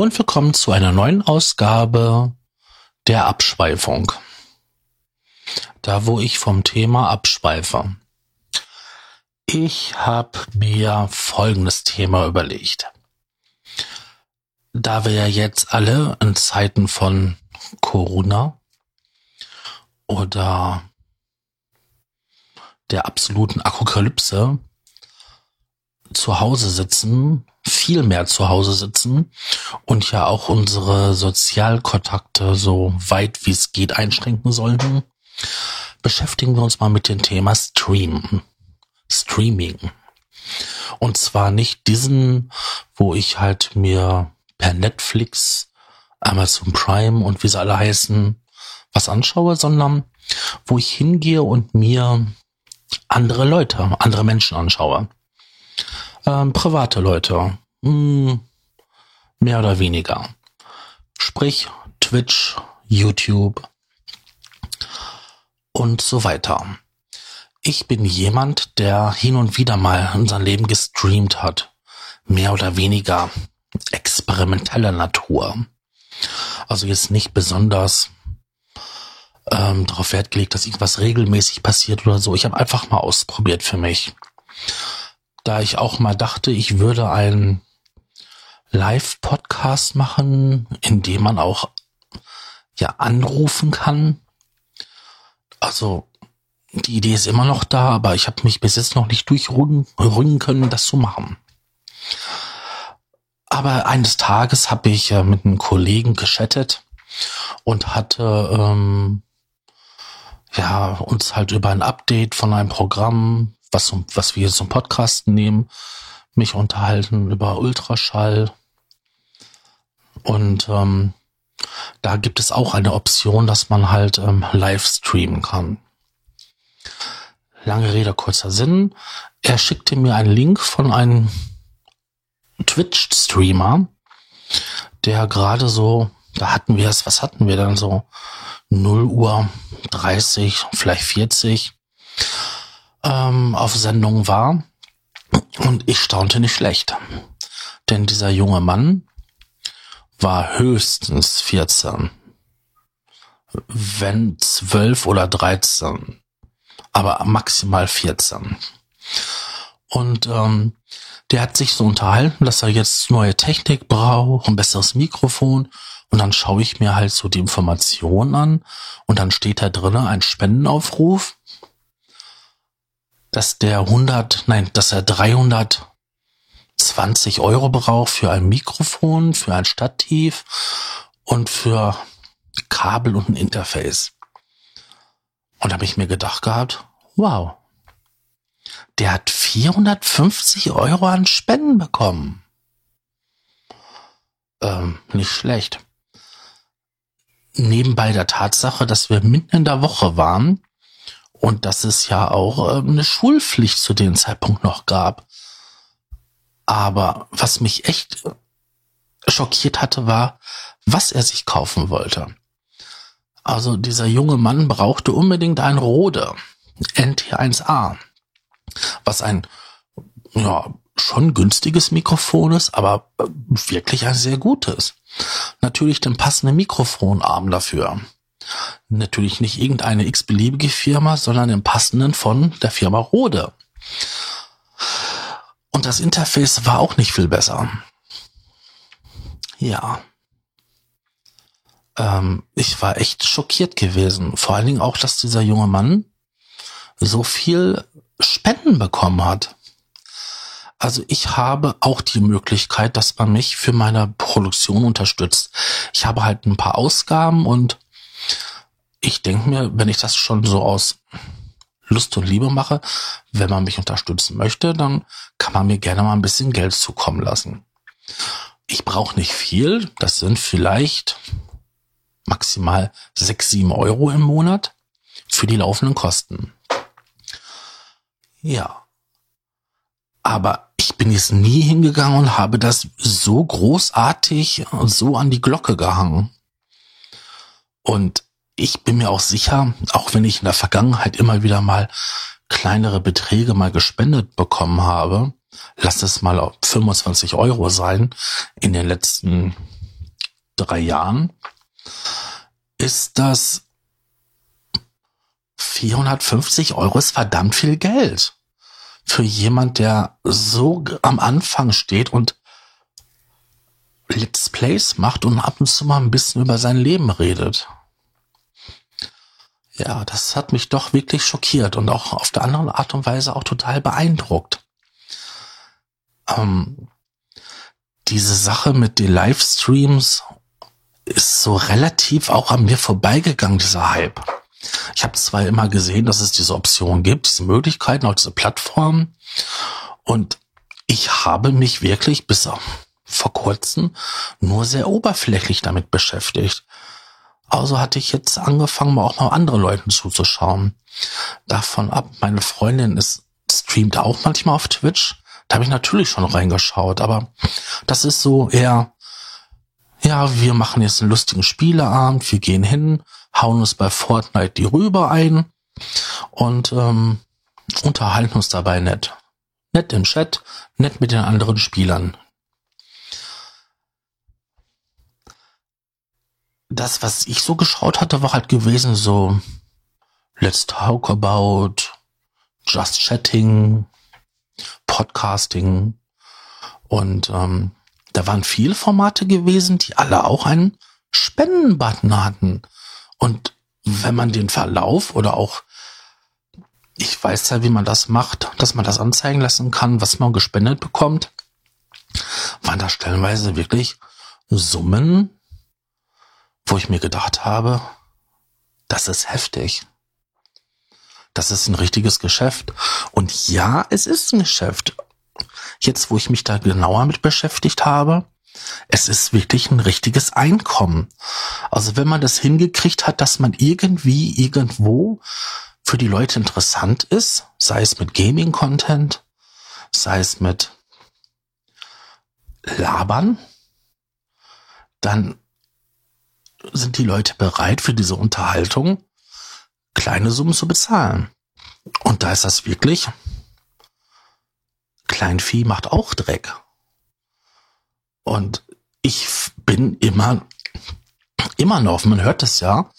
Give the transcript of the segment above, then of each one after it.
Und willkommen zu einer neuen Ausgabe der Abschweifung. Da, wo ich vom Thema abschweife. Ich habe mir folgendes Thema überlegt. Da wir ja jetzt alle in Zeiten von Corona oder der absoluten Apokalypse zu Hause sitzen, viel mehr zu Hause sitzen und ja auch unsere Sozialkontakte so weit wie es geht einschränken sollten, beschäftigen wir uns mal mit dem Thema Stream. Streaming. Und zwar nicht diesen, wo ich halt mir per Netflix, Amazon Prime und wie sie alle heißen, was anschaue, sondern wo ich hingehe und mir andere Leute, andere Menschen anschaue ähm, private Leute. Hm, mehr oder weniger. Sprich Twitch, YouTube und so weiter. Ich bin jemand, der hin und wieder mal in seinem Leben gestreamt hat. Mehr oder weniger experimenteller Natur. Also jetzt nicht besonders ähm, darauf Wert gelegt, dass irgendwas regelmäßig passiert oder so. Ich habe einfach mal ausprobiert für mich da ich auch mal dachte, ich würde einen Live-Podcast machen, in dem man auch ja anrufen kann. Also die Idee ist immer noch da, aber ich habe mich bis jetzt noch nicht durchrücken können, das zu machen. Aber eines Tages habe ich äh, mit einem Kollegen geschattet und hatte ähm, ja uns halt über ein Update von einem Programm was, was wir zum Podcasten nehmen, mich unterhalten über Ultraschall. Und ähm, da gibt es auch eine Option, dass man halt ähm, live streamen kann. Lange Rede, kurzer Sinn. Er schickte mir einen Link von einem Twitch-Streamer, der gerade so, da hatten wir es, was hatten wir dann so? 0 Uhr 30, vielleicht 40 ähm, auf Sendung war. Und ich staunte nicht schlecht. Denn dieser junge Mann war höchstens 14. Wenn 12 oder 13. Aber maximal 14. Und ähm, der hat sich so unterhalten, dass er jetzt neue Technik braucht, ein besseres Mikrofon. Und dann schaue ich mir halt so die Informationen an und dann steht da drinnen ein Spendenaufruf dass der 100, nein, dass er 320 Euro braucht für ein Mikrofon, für ein Stativ und für Kabel und ein Interface. Und habe ich mir gedacht gehabt, wow, der hat 450 Euro an Spenden bekommen. Ähm, nicht schlecht. Nebenbei der Tatsache, dass wir mitten in der Woche waren, und dass es ja auch äh, eine Schulpflicht zu dem Zeitpunkt noch gab. Aber was mich echt schockiert hatte, war, was er sich kaufen wollte. Also dieser junge Mann brauchte unbedingt ein Rode NT1A, was ein ja, schon günstiges Mikrofon ist, aber wirklich ein sehr gutes. Natürlich den passenden Mikrofonarm dafür. Natürlich nicht irgendeine x-beliebige Firma, sondern den passenden von der Firma Rode. Und das Interface war auch nicht viel besser. Ja. Ähm, ich war echt schockiert gewesen. Vor allen Dingen auch, dass dieser junge Mann so viel Spenden bekommen hat. Also ich habe auch die Möglichkeit, dass man mich für meine Produktion unterstützt. Ich habe halt ein paar Ausgaben und ich denke mir, wenn ich das schon so aus Lust und Liebe mache, wenn man mich unterstützen möchte, dann kann man mir gerne mal ein bisschen Geld zukommen lassen. Ich brauche nicht viel, das sind vielleicht maximal sechs, sieben Euro im Monat für die laufenden Kosten. Ja. Aber ich bin jetzt nie hingegangen und habe das so großartig so an die Glocke gehangen. Und ich bin mir auch sicher, auch wenn ich in der Vergangenheit immer wieder mal kleinere Beträge mal gespendet bekommen habe, lass es mal 25 Euro sein in den letzten drei Jahren, ist das 450 Euro ist verdammt viel Geld. Für jemand, der so am Anfang steht und Let's Plays macht und ab und zu mal ein bisschen über sein Leben redet. Ja, das hat mich doch wirklich schockiert und auch auf der anderen Art und Weise auch total beeindruckt. Ähm, diese Sache mit den Livestreams ist so relativ auch an mir vorbeigegangen, dieser Hype. Ich habe zwar immer gesehen, dass es diese Option gibt, diese Möglichkeiten, auch diese Plattformen. Und ich habe mich wirklich bis vor kurzem nur sehr oberflächlich damit beschäftigt. Also hatte ich jetzt angefangen, mal auch mal andere Leuten zuzuschauen. Davon ab, meine Freundin ist, streamt auch manchmal auf Twitch. Da habe ich natürlich schon reingeschaut, aber das ist so eher, ja, wir machen jetzt einen lustigen Spieleabend, wir gehen hin, hauen uns bei Fortnite die Rübe ein und ähm, unterhalten uns dabei nett. Nett im Chat, nett mit den anderen Spielern. Das, was ich so geschaut hatte, war halt gewesen so Let's Talk About, Just Chatting, Podcasting und ähm, da waren viele Formate gewesen, die alle auch einen Spendenbutton hatten. Und wenn man den Verlauf oder auch, ich weiß ja, wie man das macht, dass man das anzeigen lassen kann, was man gespendet bekommt, waren da stellenweise wirklich Summen, wo ich mir gedacht habe, das ist heftig. Das ist ein richtiges Geschäft. Und ja, es ist ein Geschäft. Jetzt, wo ich mich da genauer mit beschäftigt habe, es ist wirklich ein richtiges Einkommen. Also wenn man das hingekriegt hat, dass man irgendwie irgendwo für die Leute interessant ist, sei es mit Gaming-Content, sei es mit Labern, dann sind die Leute bereit, für diese Unterhaltung kleine Summen zu bezahlen. Und da ist das wirklich, Kleinvieh macht auch Dreck. Und ich bin immer, immer noch, man hört es ja,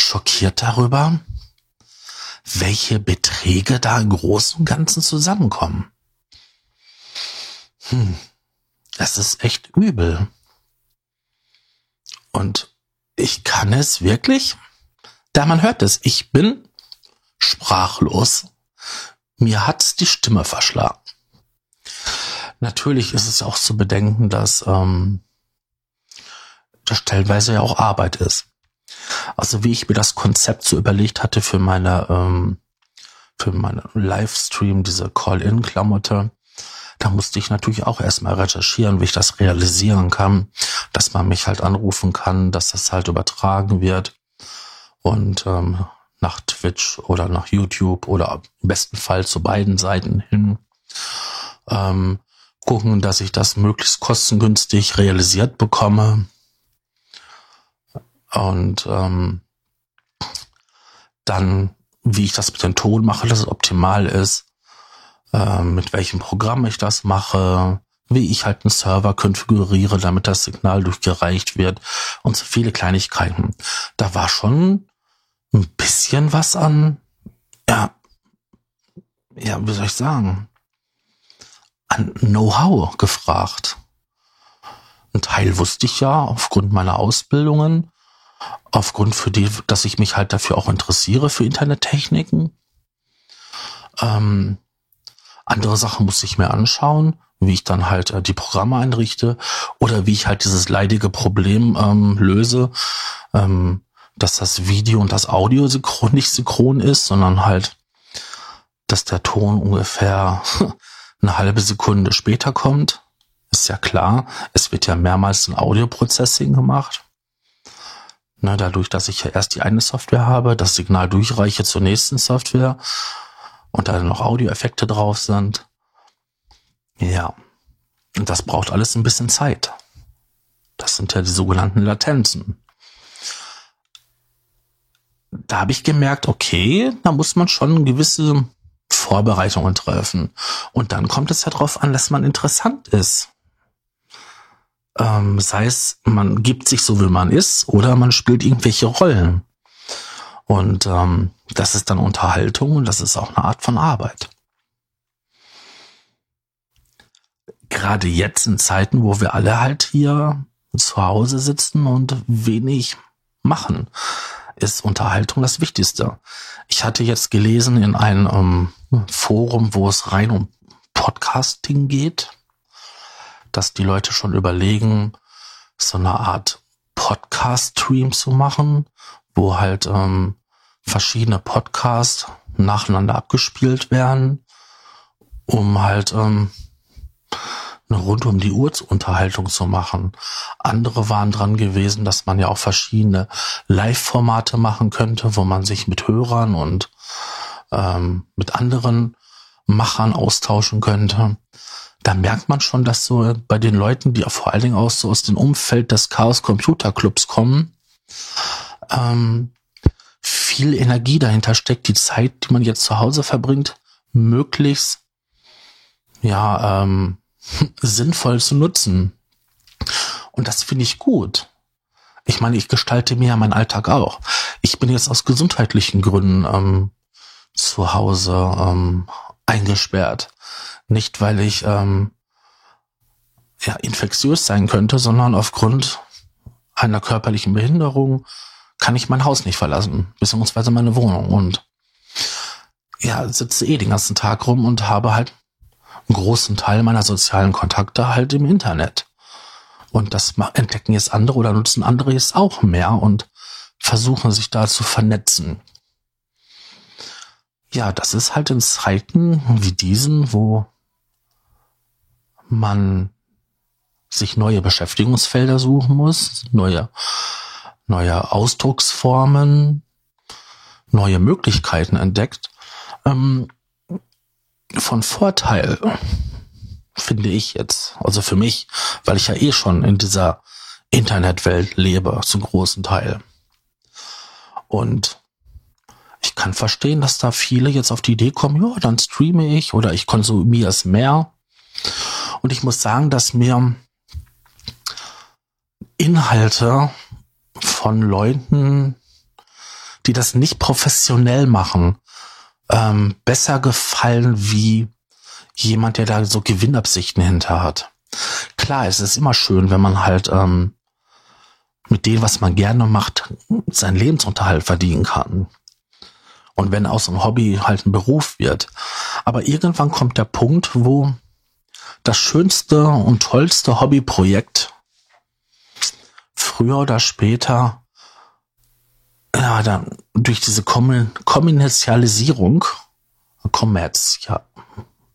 schockiert darüber, welche Beträge da im Großen und Ganzen zusammenkommen. Hm, das ist echt übel. Und ich kann es wirklich. Da man hört es, ich bin sprachlos. Mir hat's die Stimme verschlagen. Natürlich ist es auch zu bedenken, dass ähm, das stellenweise ja auch Arbeit ist. Also wie ich mir das Konzept so überlegt hatte für meine ähm, für meine Livestream, diese Call-in-Klamotte, da musste ich natürlich auch erstmal recherchieren, wie ich das realisieren kann, dass man mich halt anrufen kann, dass das halt übertragen wird. Und ähm, nach Twitch oder nach YouTube oder im besten Fall zu beiden Seiten hin ähm, gucken, dass ich das möglichst kostengünstig realisiert bekomme. Und ähm, dann, wie ich das mit dem Ton mache, dass es optimal ist äh, mit welchem Programm ich das mache, wie ich halt einen Server konfiguriere, damit das Signal durchgereicht wird und so viele Kleinigkeiten. Da war schon ein bisschen was an, ja, ja, wie soll ich sagen, an Know-how gefragt. Ein Teil wusste ich ja aufgrund meiner Ausbildungen, aufgrund für die, dass ich mich halt dafür auch interessiere für Internettechniken. Ähm, andere Sachen muss ich mir anschauen, wie ich dann halt äh, die Programme einrichte oder wie ich halt dieses leidige Problem ähm, löse, ähm, dass das Video und das Audio synchron nicht synchron ist, sondern halt, dass der Ton ungefähr eine halbe Sekunde später kommt. Ist ja klar, es wird ja mehrmals ein Audio-Processing gemacht. Ne, dadurch, dass ich ja erst die eine Software habe, das Signal durchreiche zur nächsten Software und da noch Audioeffekte drauf sind. Ja, und das braucht alles ein bisschen Zeit. Das sind ja die sogenannten Latenzen. Da habe ich gemerkt, okay, da muss man schon gewisse Vorbereitungen treffen. Und dann kommt es ja darauf an, dass man interessant ist. Ähm, sei es, man gibt sich so, wie man ist, oder man spielt irgendwelche Rollen. Und ähm, das ist dann Unterhaltung und das ist auch eine Art von Arbeit. Gerade jetzt in Zeiten, wo wir alle halt hier zu Hause sitzen und wenig machen, ist Unterhaltung das Wichtigste. Ich hatte jetzt gelesen in einem ähm, Forum, wo es rein um Podcasting geht, dass die Leute schon überlegen, so eine Art Podcast-Stream zu machen, wo halt ähm, verschiedene Podcasts nacheinander abgespielt werden, um halt ähm, eine rund um die Uhr Unterhaltung zu machen. Andere waren dran gewesen, dass man ja auch verschiedene Live-Formate machen könnte, wo man sich mit Hörern und ähm, mit anderen Machern austauschen könnte. Da merkt man schon, dass so bei den Leuten, die vor allen Dingen auch so aus dem Umfeld des Chaos Computer Clubs kommen, ähm, viel Energie dahinter steckt, die Zeit, die man jetzt zu Hause verbringt, möglichst ja ähm, sinnvoll zu nutzen. Und das finde ich gut. Ich meine, ich gestalte mir ja meinen Alltag auch. Ich bin jetzt aus gesundheitlichen Gründen ähm, zu Hause ähm, eingesperrt. Nicht, weil ich ähm, ja, infektiös sein könnte, sondern aufgrund einer körperlichen Behinderung kann ich mein Haus nicht verlassen, beziehungsweise meine Wohnung. Und ja, sitze eh den ganzen Tag rum und habe halt einen großen Teil meiner sozialen Kontakte halt im Internet. Und das entdecken jetzt andere oder nutzen andere jetzt auch mehr und versuchen sich da zu vernetzen. Ja, das ist halt in Zeiten wie diesen, wo man sich neue Beschäftigungsfelder suchen muss, neue, neue Ausdrucksformen, neue Möglichkeiten entdeckt, ähm, von Vorteil, finde ich jetzt. Also für mich, weil ich ja eh schon in dieser Internetwelt lebe, zum großen Teil. Und ich kann verstehen, dass da viele jetzt auf die Idee kommen, ja, dann streame ich oder ich konsumiere es mehr. Und ich muss sagen, dass mir Inhalte von Leuten, die das nicht professionell machen, ähm, besser gefallen wie jemand, der da so Gewinnabsichten hinter hat. Klar, es ist immer schön, wenn man halt ähm, mit dem, was man gerne macht, seinen Lebensunterhalt verdienen kann. Und wenn aus einem Hobby halt ein Beruf wird. Aber irgendwann kommt der Punkt, wo das schönste und tollste Hobbyprojekt früher oder später ja, dann durch diese Kommerzialisierung, Kommerz, ja,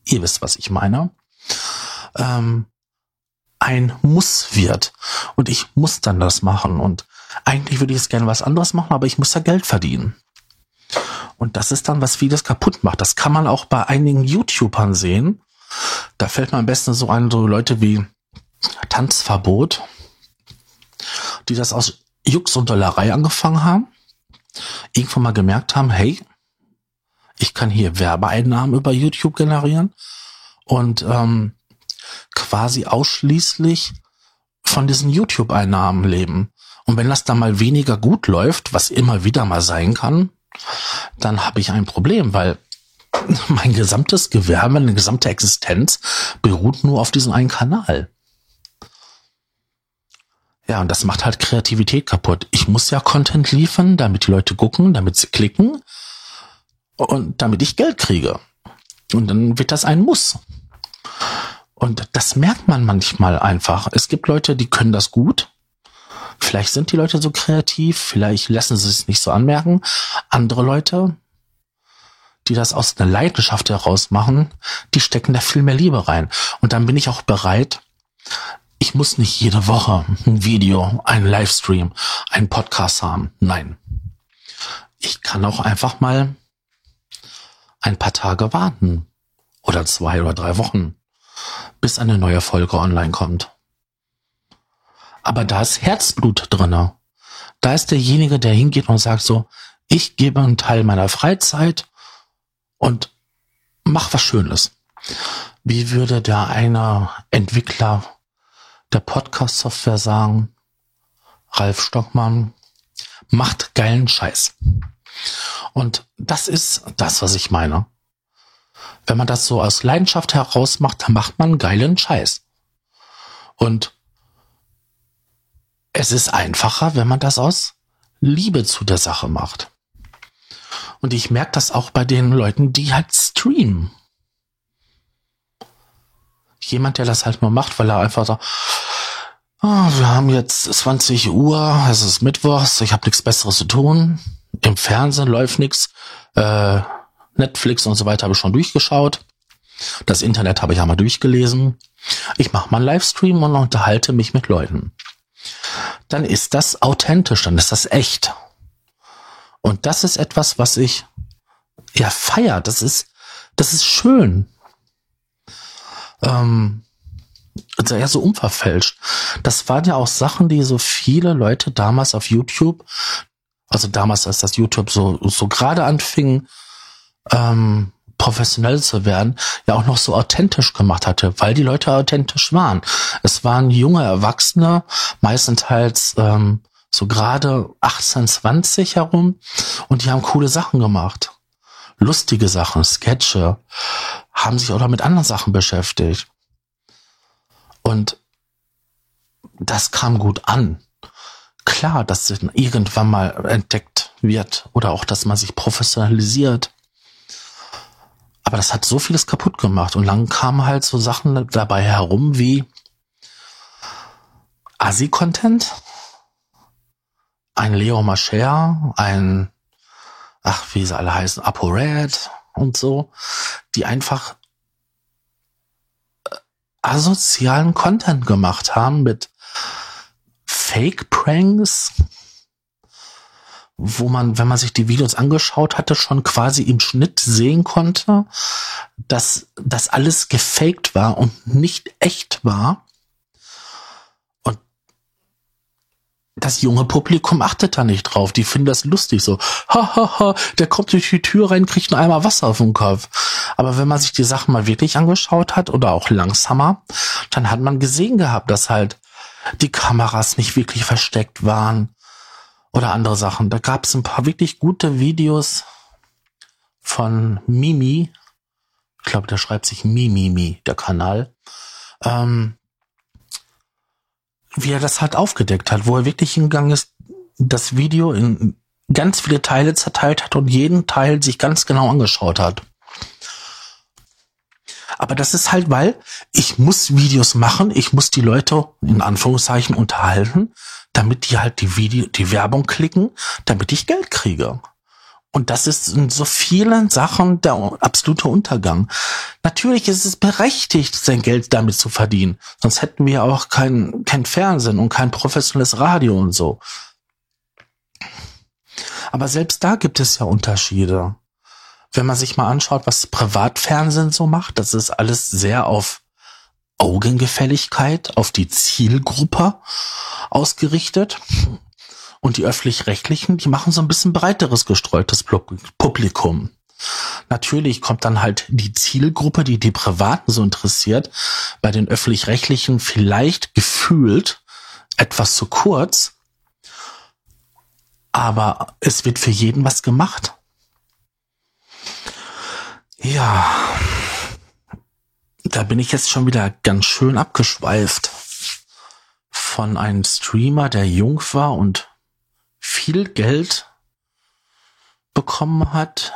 ihr wisst, was ich meine, ähm, ein Muss wird. Und ich muss dann das machen. Und eigentlich würde ich jetzt gerne was anderes machen, aber ich muss da Geld verdienen. Und das ist dann, was vieles kaputt macht. Das kann man auch bei einigen YouTubern sehen. Da fällt mir am besten so ein, so Leute wie Tanzverbot, die das aus Jux und Dollerei angefangen haben irgendwann mal gemerkt haben, hey, ich kann hier Werbeeinnahmen über YouTube generieren und ähm, quasi ausschließlich von diesen YouTube-Einnahmen leben. Und wenn das dann mal weniger gut läuft, was immer wieder mal sein kann, dann habe ich ein Problem, weil mein gesamtes Gewerbe, meine gesamte Existenz beruht nur auf diesem einen Kanal. Ja, und das macht halt Kreativität kaputt. Ich muss ja Content liefern, damit die Leute gucken, damit sie klicken und damit ich Geld kriege. Und dann wird das ein Muss. Und das merkt man manchmal einfach. Es gibt Leute, die können das gut. Vielleicht sind die Leute so kreativ, vielleicht lassen sie es nicht so anmerken. Andere Leute, die das aus einer Leidenschaft heraus machen, die stecken da viel mehr Liebe rein. Und dann bin ich auch bereit, ich muss nicht jede Woche ein Video, ein Livestream, einen Podcast haben. Nein. Ich kann auch einfach mal ein paar Tage warten. Oder zwei oder drei Wochen, bis eine neue Folge online kommt. Aber da ist Herzblut drinne. Da ist derjenige, der hingeht und sagt so, ich gebe einen Teil meiner Freizeit und mach was Schönes. Wie würde der eine Entwickler der Podcast-Software sagen? Ralf Stockmann macht geilen Scheiß. Und das ist das, was ich meine. Wenn man das so aus Leidenschaft heraus macht, dann macht man geilen Scheiß. Und es ist einfacher, wenn man das aus Liebe zu der Sache macht. Und ich merke das auch bei den Leuten, die halt streamen. Jemand, der das halt nur macht, weil er einfach sagt, oh, wir haben jetzt 20 Uhr, es ist Mittwochs, ich habe nichts Besseres zu tun. Im Fernsehen läuft nichts. Äh, Netflix und so weiter habe ich schon durchgeschaut. Das Internet habe ich einmal durchgelesen. Ich mache mal einen Livestream und unterhalte mich mit Leuten. Dann ist das authentisch, dann ist das echt. Und das ist etwas, was ich ja feier. Das ist, das ist schön. Ähm, ja so unverfälscht. Das waren ja auch Sachen, die so viele Leute damals auf YouTube, also damals, als das YouTube so, so gerade anfing, ähm, professionell zu werden, ja auch noch so authentisch gemacht hatte, weil die Leute authentisch waren. Es waren junge Erwachsene, meistenteils ähm, so gerade 18, 20 herum und die haben coole Sachen gemacht. Lustige Sachen, Sketche, haben sich auch mit anderen Sachen beschäftigt. Und das kam gut an. Klar, dass irgendwann mal entdeckt wird oder auch, dass man sich professionalisiert. Aber das hat so vieles kaputt gemacht. Und dann kamen halt so Sachen dabei herum wie Asi-Content, ein Leo Mascher, ein, ach, wie sie alle heißen, ApoRed und so, die einfach äh, asozialen Content gemacht haben mit Fake-Pranks, wo man, wenn man sich die Videos angeschaut hatte, schon quasi im Schnitt sehen konnte, dass das alles gefaked war und nicht echt war. Das junge Publikum achtet da nicht drauf. Die finden das lustig so. Ha, ha, ha, der kommt durch die Tür rein, kriegt nur einmal Wasser auf den Kopf. Aber wenn man sich die Sachen mal wirklich angeschaut hat oder auch langsamer, dann hat man gesehen gehabt, dass halt die Kameras nicht wirklich versteckt waren oder andere Sachen. Da gab es ein paar wirklich gute Videos von Mimi. Ich glaube, der schreibt sich Mimimi, der Kanal. Ähm, wie er das halt aufgedeckt hat, wo er wirklich hingegangen ist, das Video in ganz viele Teile zerteilt hat und jeden Teil sich ganz genau angeschaut hat. Aber das ist halt, weil ich muss Videos machen, ich muss die Leute in Anführungszeichen unterhalten, damit die halt die Video, die Werbung klicken, damit ich Geld kriege. Und das ist in so vielen Sachen der absolute Untergang. Natürlich ist es berechtigt, sein Geld damit zu verdienen. Sonst hätten wir auch kein, kein Fernsehen und kein professionelles Radio und so. Aber selbst da gibt es ja Unterschiede. Wenn man sich mal anschaut, was Privatfernsehen so macht, das ist alles sehr auf Augengefälligkeit, auf die Zielgruppe ausgerichtet. Und die öffentlich-rechtlichen, die machen so ein bisschen breiteres gestreutes Publikum. Natürlich kommt dann halt die Zielgruppe, die die Privaten so interessiert, bei den öffentlich-rechtlichen vielleicht gefühlt etwas zu kurz. Aber es wird für jeden was gemacht. Ja, da bin ich jetzt schon wieder ganz schön abgeschweift von einem Streamer, der jung war und viel Geld bekommen hat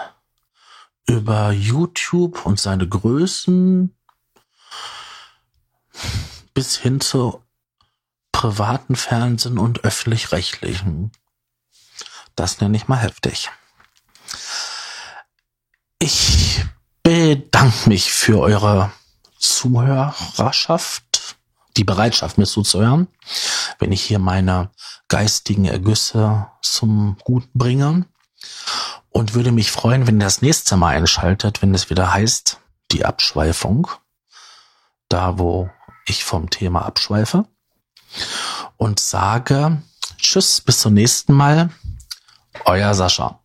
über YouTube und seine Größen bis hin zu privaten Fernsehen und öffentlich-rechtlichen. Das nenne ich mal heftig. Ich bedanke mich für eure Zuhörerschaft, die Bereitschaft, mir zuzuhören, wenn ich hier meine geistigen Ergüsse zum Guten bringe. Und würde mich freuen, wenn ihr das nächste Mal einschaltet, wenn es wieder heißt, die Abschweifung. Da, wo ich vom Thema abschweife. Und sage Tschüss, bis zum nächsten Mal. Euer Sascha.